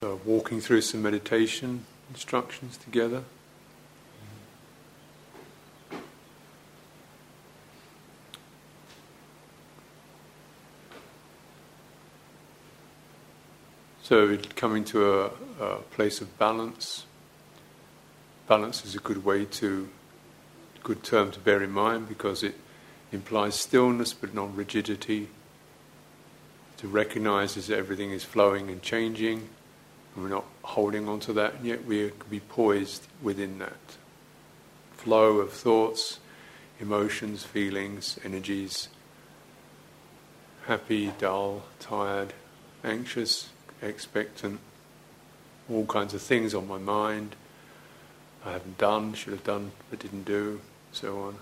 uh, walking through some meditation instructions together. So, coming to a, a, place of balance. Balance is a good way to, good term to bear in mind because it implies stillness but not rigidity. To recognize that everything is flowing and changing we're not holding on to that, and yet we can be poised within that flow of thoughts, emotions, feelings, energies, happy, dull, tired, anxious, expectant, all kinds of things on my mind. I haven't done, should have done, but didn't do, so on.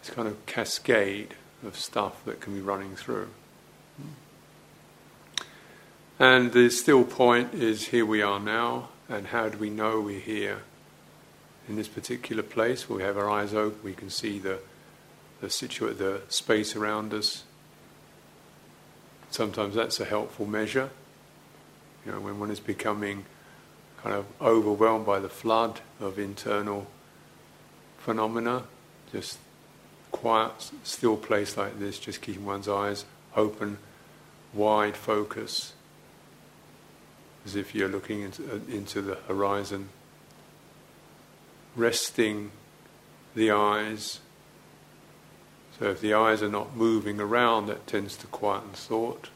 It's kind of cascade of stuff that can be running through. And the still point is here we are now, and how do we know we're here? In this particular place where we have our eyes open, we can see the the, situa- the space around us. Sometimes that's a helpful measure. You know, when one is becoming kind of overwhelmed by the flood of internal phenomena, just quiet, still place like this, just keeping one's eyes open, wide focus as if you're looking into, uh, into the horizon, resting the eyes. So if the eyes are not moving around, that tends to quieten thought.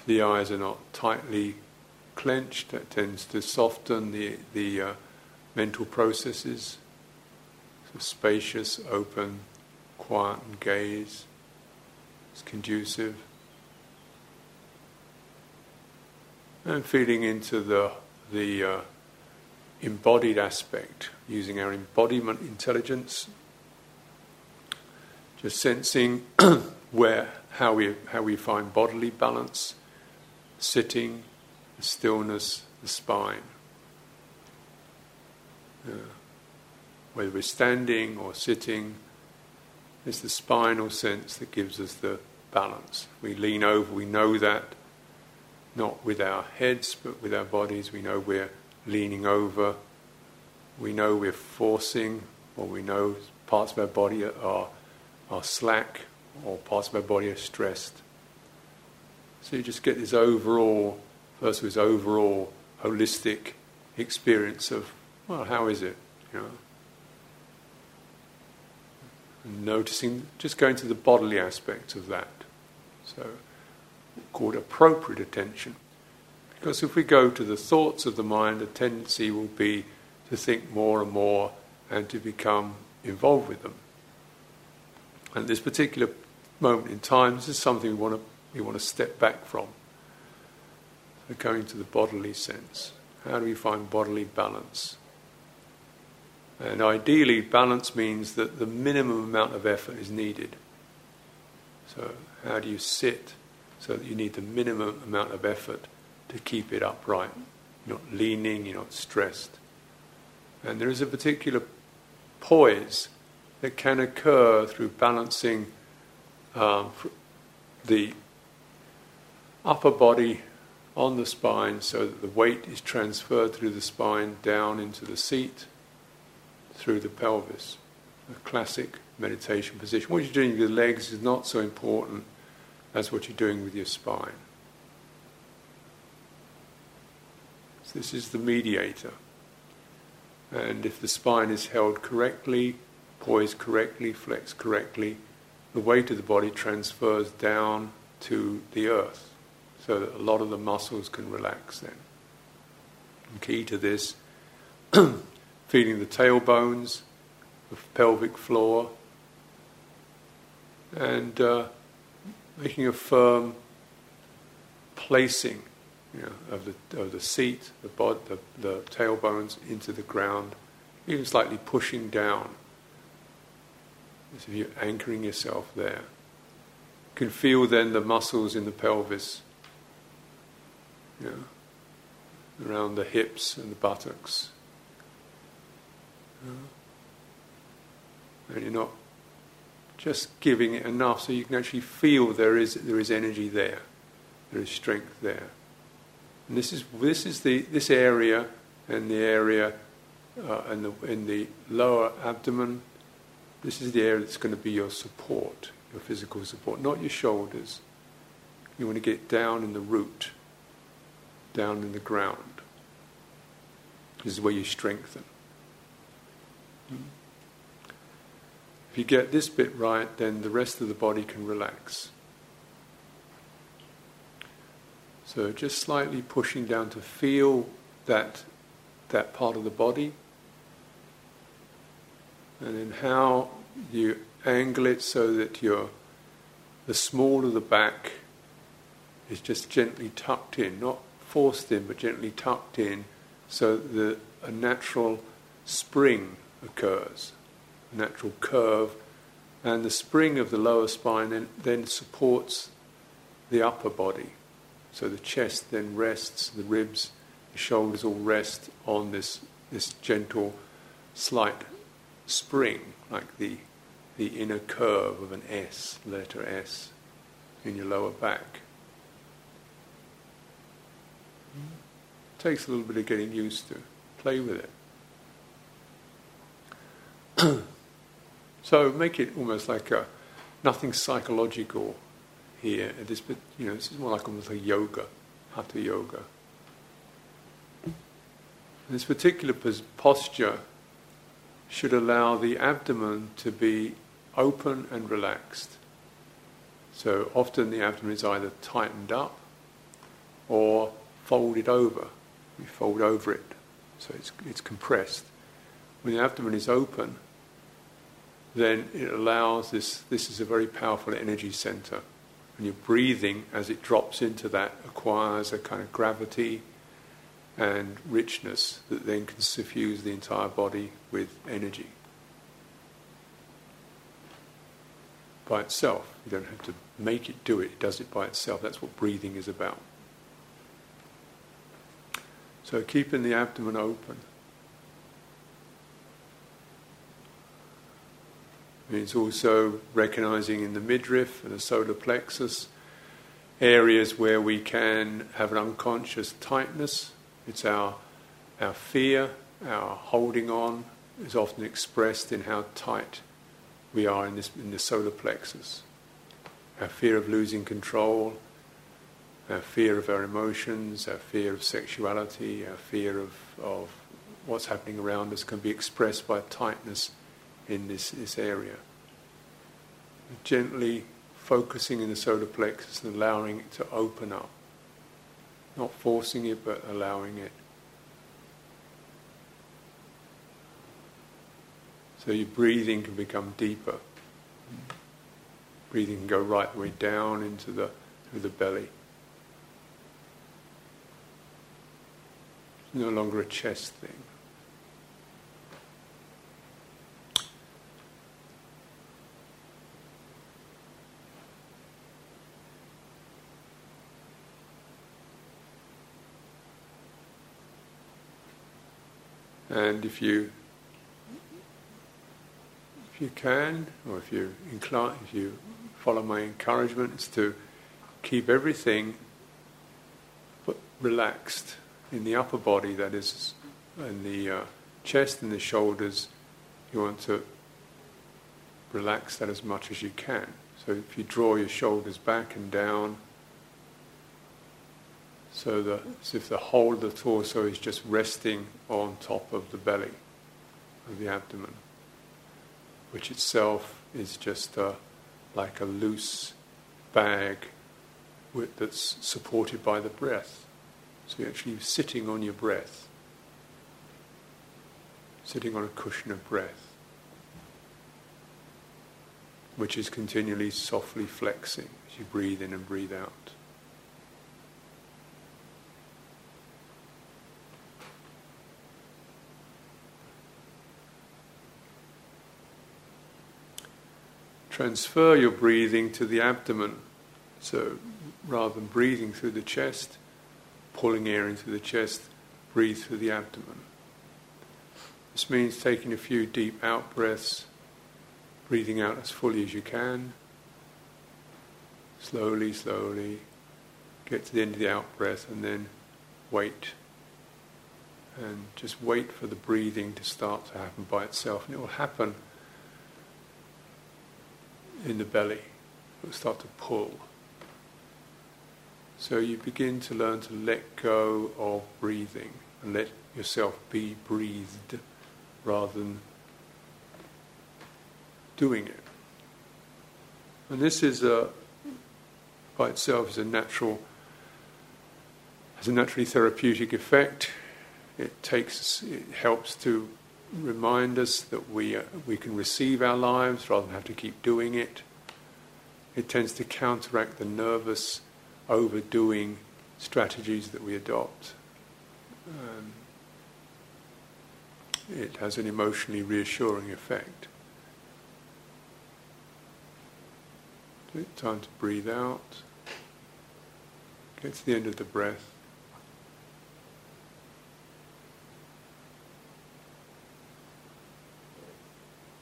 If the eyes are not tightly clenched, that tends to soften the, the uh, mental processes. So spacious, open, quiet gaze is conducive. And feeding into the the uh, embodied aspect, using our embodiment intelligence, just sensing where how we how we find bodily balance, sitting, the stillness, the spine. Uh, whether we're standing or sitting, it's the spinal sense that gives us the balance. We lean over, we know that not with our heads but with our bodies. We know we're leaning over. We know we're forcing, or we know parts of our body are, are slack, or parts of our body are stressed. So you just get this overall, first of this overall holistic experience of, well, how is it? You know? Noticing, just going to the bodily aspect of that. So called appropriate attention. Because if we go to the thoughts of the mind, the tendency will be to think more and more and to become involved with them. And this particular moment in time, this is something we want to, we want to step back from. So going to the bodily sense. How do we find bodily balance? And ideally, balance means that the minimum amount of effort is needed. So, how do you sit so that you need the minimum amount of effort to keep it upright. You're not leaning, you're not stressed. And there is a particular poise that can occur through balancing um, the upper body on the spine so that the weight is transferred through the spine down into the seat, through the pelvis. A classic meditation position. What you're doing with your legs is not so important that's what you're doing with your spine. So this is the mediator. And if the spine is held correctly, poised correctly, flexed correctly, the weight of the body transfers down to the earth so that a lot of the muscles can relax then. And key to this, feeling the tailbones, the pelvic floor, and uh, making a firm placing you know, of, the, of the seat, the, bod, the, the tailbones into the ground, even slightly pushing down. As if you're anchoring yourself there. You can feel then the muscles in the pelvis, you know, around the hips and the buttocks. You know. And you're not just giving it enough so you can actually feel there is there is energy there. There is strength there. And this is this is the this area and the area uh, in the in the lower abdomen. This is the area that's going to be your support, your physical support, not your shoulders. You want to get down in the root, down in the ground. This is where you strengthen. If you get this bit right, then the rest of the body can relax. So just slightly pushing down to feel that that part of the body, and then how you angle it so that your the small of the back is just gently tucked in, not forced in, but gently tucked in, so that a natural spring occurs, natural curve, and the spring of the lower spine then, then supports the upper body. So the chest then rests, the ribs, the shoulders all rest on this, this gentle, slight spring, like the, the inner curve of an S, letter S, in your lower back. Takes a little bit of getting used to. Play with it. so make it almost like a nothing psychological here. This, you know, this is more like almost a yoga, hatha yoga. This particular posture should allow the abdomen to be open and relaxed. So often the abdomen is either tightened up or folded over. We fold over it, so it's, it's compressed. When the abdomen is open, then it allows this, this is a very powerful energy center. And your breathing, as it drops into that, acquires a kind of gravity and richness that then can suffuse the entire body with energy. By itself, you don't have to make it do it, it does it by itself. That's what breathing is about. So keeping the abdomen open. It's also recognizing in the midriff and the solar plexus areas where we can have an unconscious tightness. It's our, our fear, our holding on is often expressed in how tight we are in, this, in the solar plexus. Our fear of losing control, our fear of our emotions, our fear of sexuality, our fear of, of what's happening around us can be expressed by tightness in this, this area. Gently focusing in the solar plexus and allowing it to open up. Not forcing it, but allowing it. So your breathing can become deeper. Breathing can go right the way down into the, through the belly. It's no longer a chest thing. And if you if you can, or if you incline, if you follow my encouragement, is to keep everything relaxed in the upper body, that is, in the uh, chest and the shoulders. You want to relax that as much as you can. So if you draw your shoulders back and down, so that as if the whole of the torso is just resting on top of the belly, of the abdomen, which itself is just a, like a loose bag with, that's supported by the breath. So you're actually sitting on your breath, sitting on a cushion of breath, which is continually softly flexing as you breathe in and breathe out. Transfer your breathing to the abdomen. So rather than breathing through the chest, pulling air into the chest, breathe through the abdomen. This means taking a few deep out breaths, breathing out as fully as you can. Slowly, slowly, get to the end of the out breath and then wait. And just wait for the breathing to start to happen by itself. And it will happen in the belly. Will start to pull. So you begin to learn to let go of breathing and let yourself be breathed rather than doing it. And this is a, by itself is a natural, has a naturally therapeutic effect. It takes, it helps to remind us that we uh, we can receive our lives rather than have to keep doing it. It tends to counteract the nervous overdoing strategies that we adopt. Um, it has an emotionally reassuring effect. Time to breathe out. Get to the end of the breath.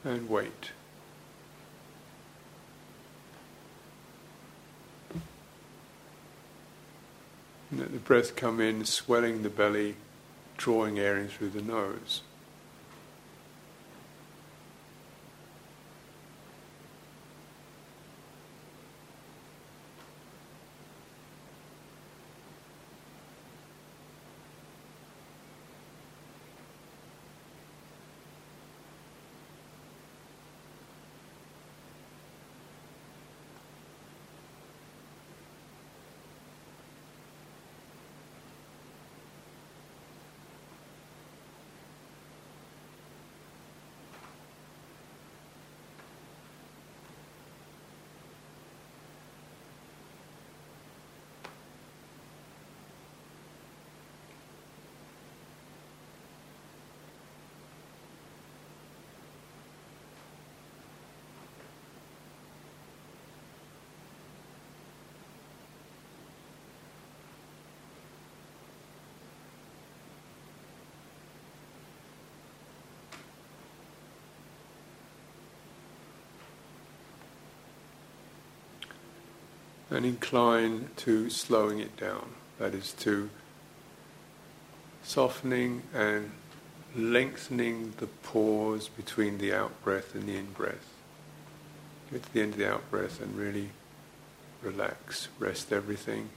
And wait. And let the breath come in, swelling the belly, drawing air in through the nose. And incline to slowing it down. That is to softening and lengthening the pause between the out breath and the in breath. Get to the end of the out breath and really relax, rest everything.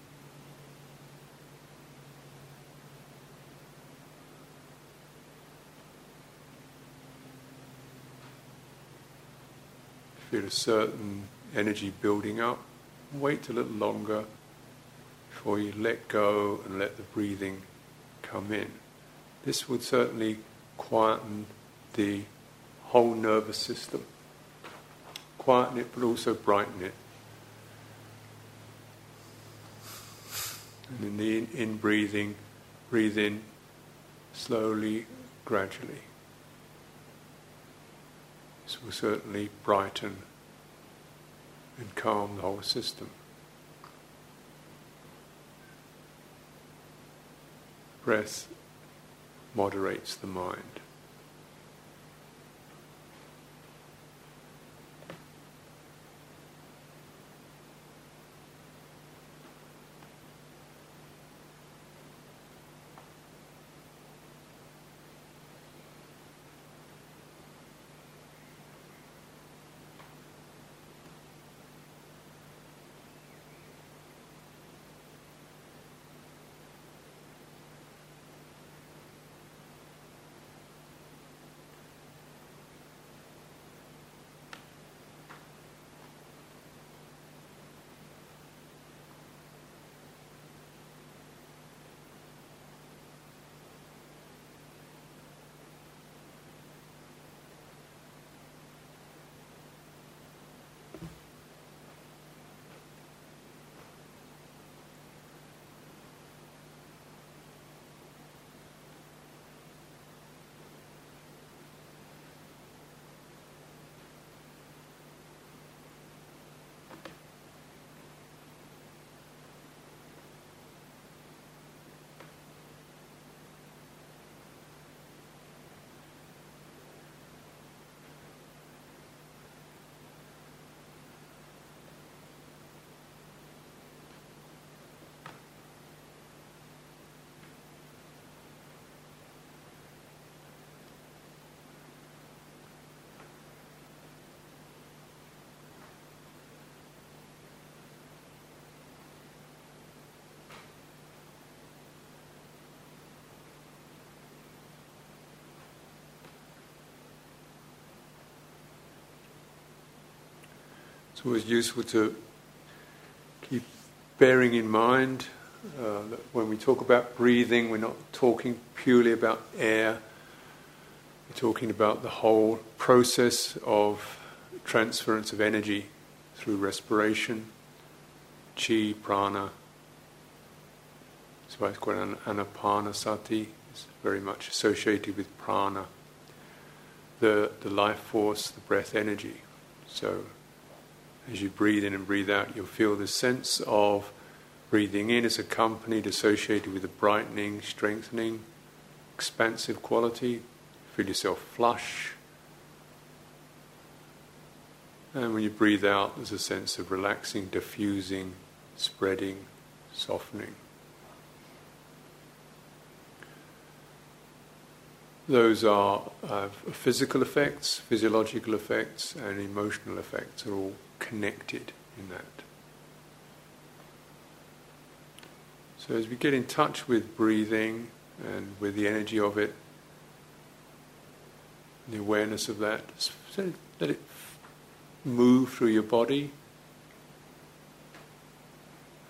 Feel a certain energy building up wait a little longer before you let go and let the breathing come in. This would certainly quieten the whole nervous system. Quieten it, but also brighten it. And in the in, in breathing, breathe in slowly, gradually. This will certainly brighten and calm the whole system. Breath moderates the mind. It's always useful to keep bearing in mind uh, that when we talk about breathing, we're not talking purely about air. We're talking about the whole process of transference of energy through respiration, chi, prana. So it's called an anapanasati. It's very much associated with prana, the, the life force, the breath energy. So as you breathe in and breathe out, you'll feel the sense of breathing in is accompanied, associated with a brightening, strengthening, expansive quality. Feel yourself flush. And when you breathe out, there's a sense of relaxing, diffusing, spreading, softening. Those are uh, physical effects, physiological effects, and emotional effects are all connected in that. So as we get in touch with breathing and with the energy of it, the awareness of that, let it move through your body.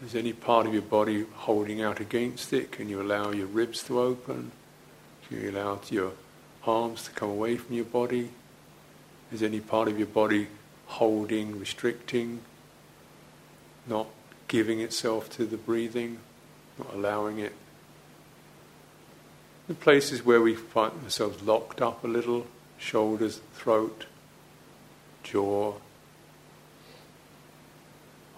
Is any part of your body holding out against it? Can you allow your ribs to open? You allow your arms to come away from your body? Is any part of your body holding, restricting, not giving itself to the breathing, not allowing it? The places where we find ourselves locked up a little, shoulders, throat, jaw,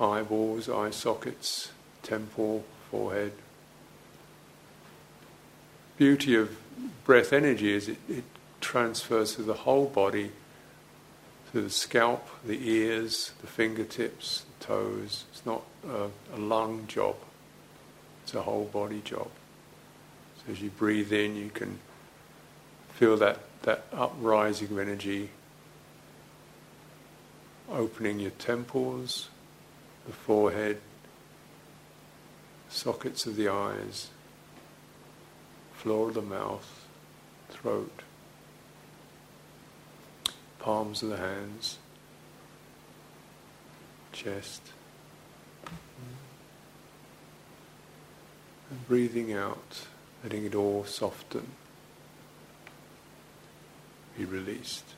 eyeballs, eye sockets, temple, forehead. Beauty of breath energy is it, it transfers to the whole body, to the scalp, the ears, the fingertips, the toes. It's not a, a lung job, it's a whole body job. So as you breathe in, you can feel that, that uprising of energy, opening your temples, the forehead, sockets of the eyes, floor of the mouth, throat, palms of the hands, chest. And breathing out, letting it all soften, be released.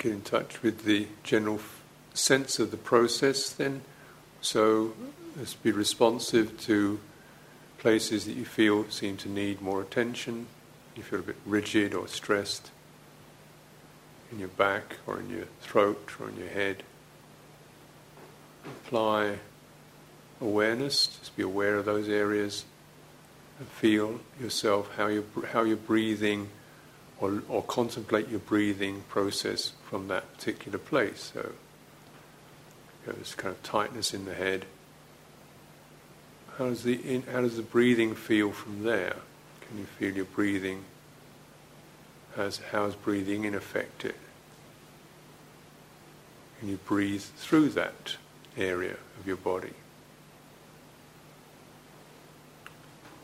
Get in touch with the general sense of the process then. So let's be responsive to places that you feel seem to need more attention. You feel a bit rigid or stressed in your back or in your throat or in your head. Apply awareness, just be aware of those areas and feel yourself how you're, how you're breathing or, or contemplate your breathing process from that particular place. So, you know, this kind of tightness in the head. How does the in, how does the breathing feel from there? Can you feel your breathing? As how's breathing in affect it? Can you breathe through that area of your body?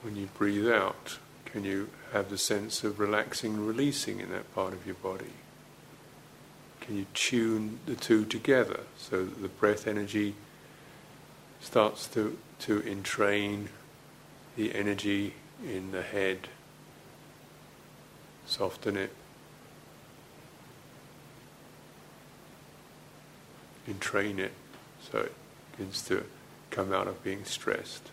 When you breathe out, can you have the sense of relaxing and releasing in that part of your body? Can you tune the two together so that the breath energy starts to, to entrain the energy in the head, soften it, entrain it so it begins to come out of being stressed.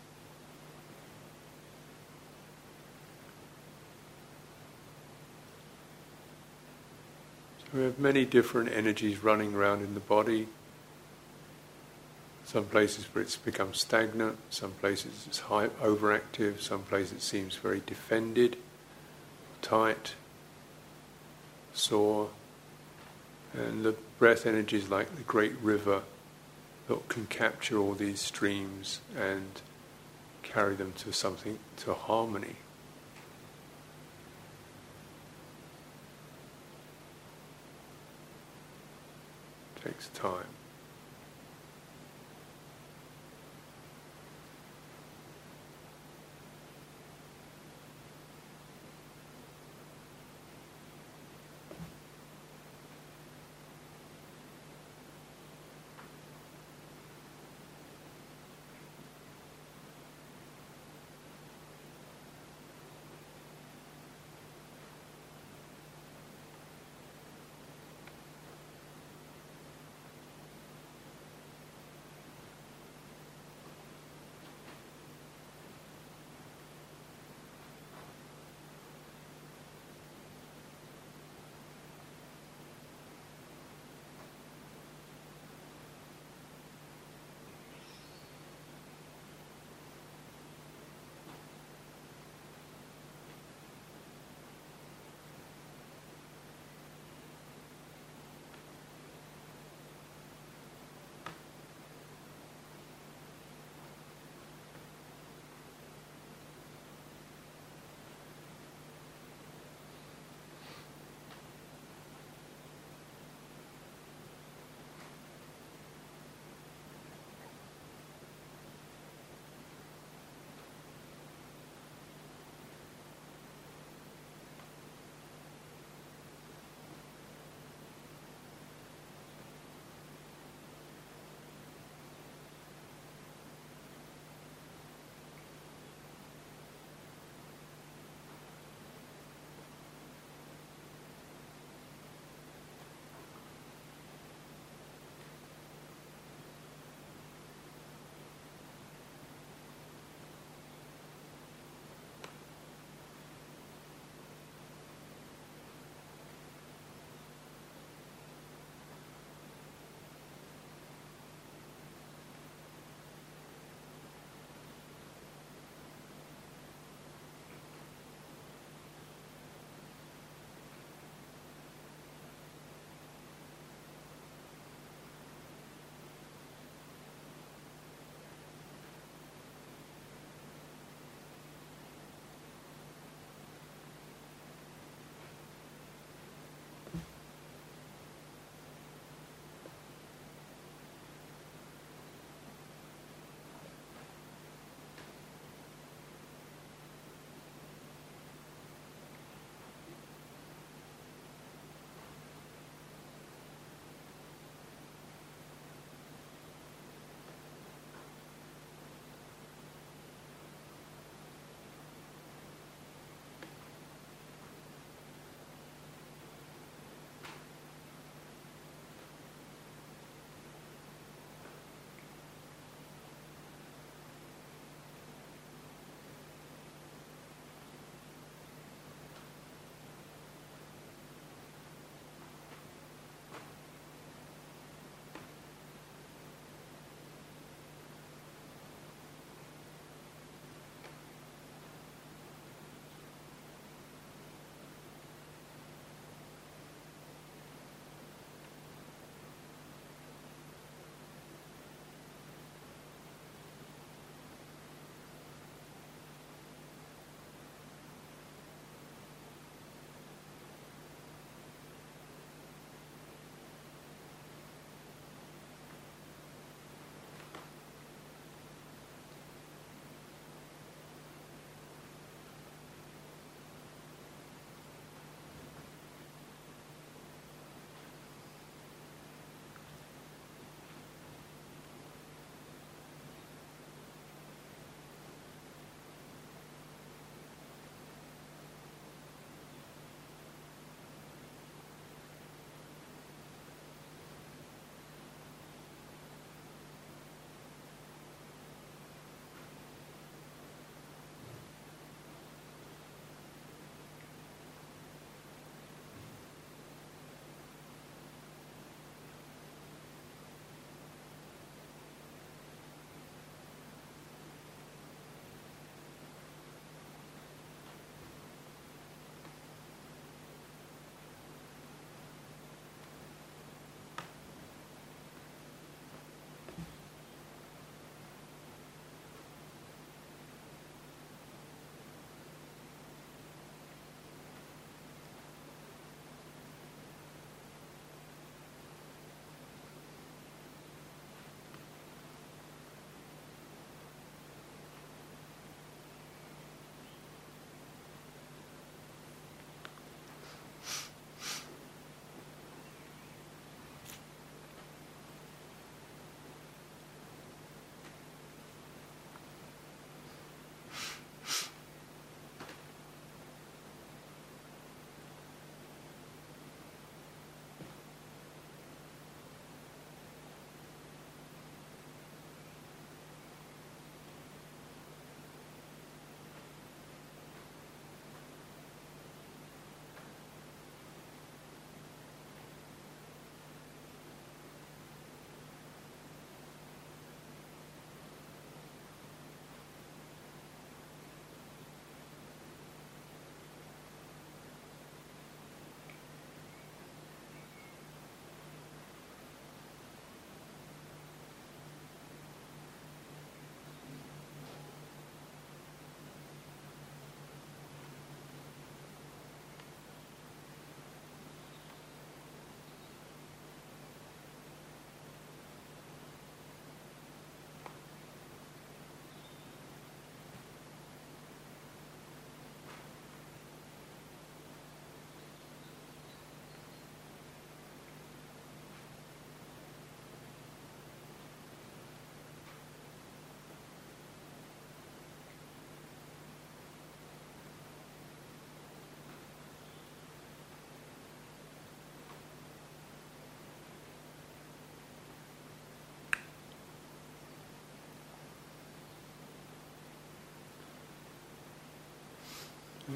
So we have many different energies running around in the body. Some places where it's become stagnant, some places it's high, overactive, some places it seems very defended, tight, sore. And the breath energy is like the great river that can capture all these streams and carry them to something, to harmony. Takes time.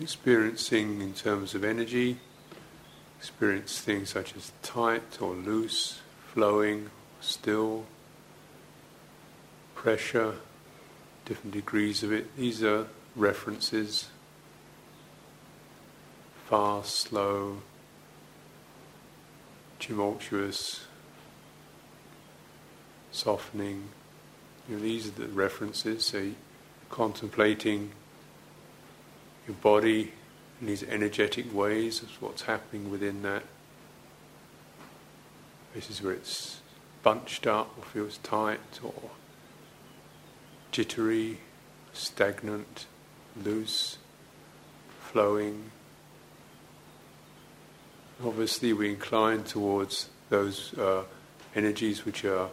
Experiencing in terms of energy, experience things such as tight or loose, flowing, still, pressure, different degrees of it. These are references fast, slow, tumultuous, softening. You know, these are the references. So, contemplating your body in these energetic ways of what's happening within that. This is where it's bunched up or feels tight or jittery, stagnant, loose, flowing. Obviously, we incline towards those uh, energies which are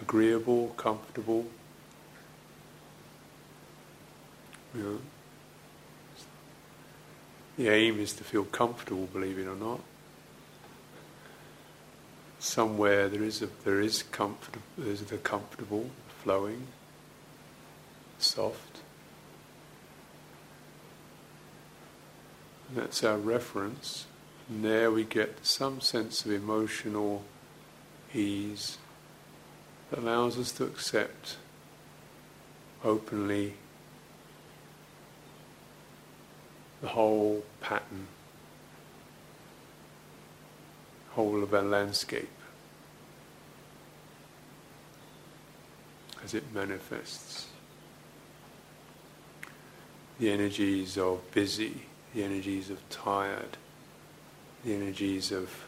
agreeable, comfortable. You know, the aim is to feel comfortable, believe it or not. Somewhere there is a, there is comfort, there's the comfortable, flowing, soft. And that's our reference. And there we get some sense of emotional ease that allows us to accept openly the whole pattern, whole of our landscape as it manifests. The energies of busy, the energies of tired, the energies of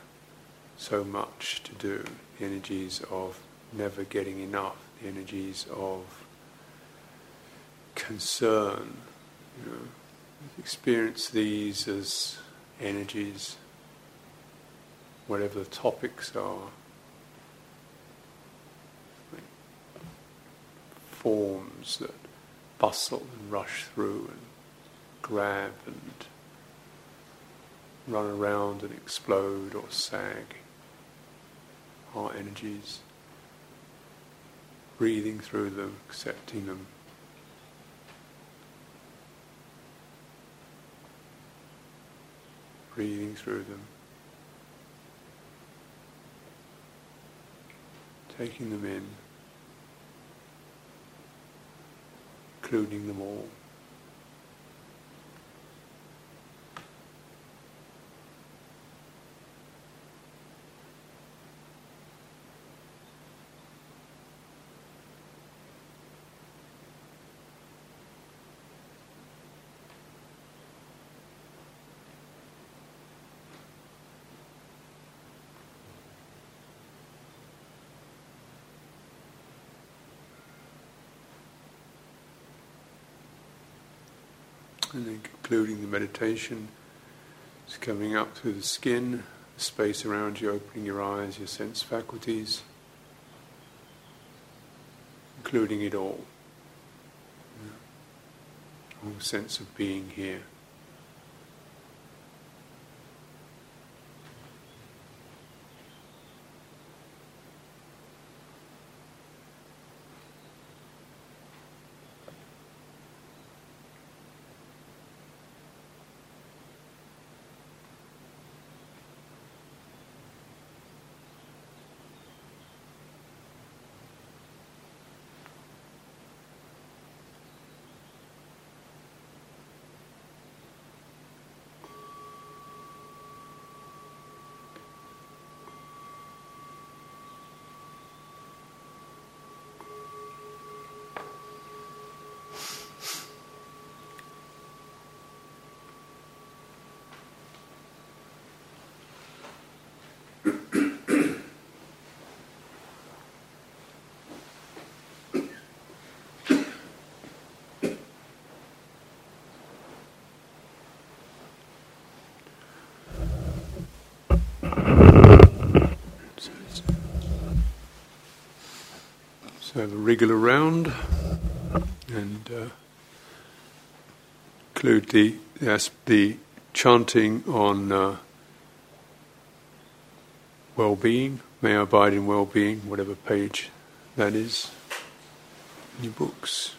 so much to do, the energies of never getting enough, the energies of concern. You know, experience these as energies, whatever the topics are, forms that bustle and rush through and grab and run around and explode or sag our energies, breathing through them, accepting them. Breathing through them, taking them in, including them all. And then concluding the meditation, it's coming up through the skin, the space around you, opening your eyes, your sense faculties, including it all. Whole sense of being here. Have a wriggle around and uh, include the, the, the chanting on uh, well-being. May I abide in well-being, whatever page that is in your books.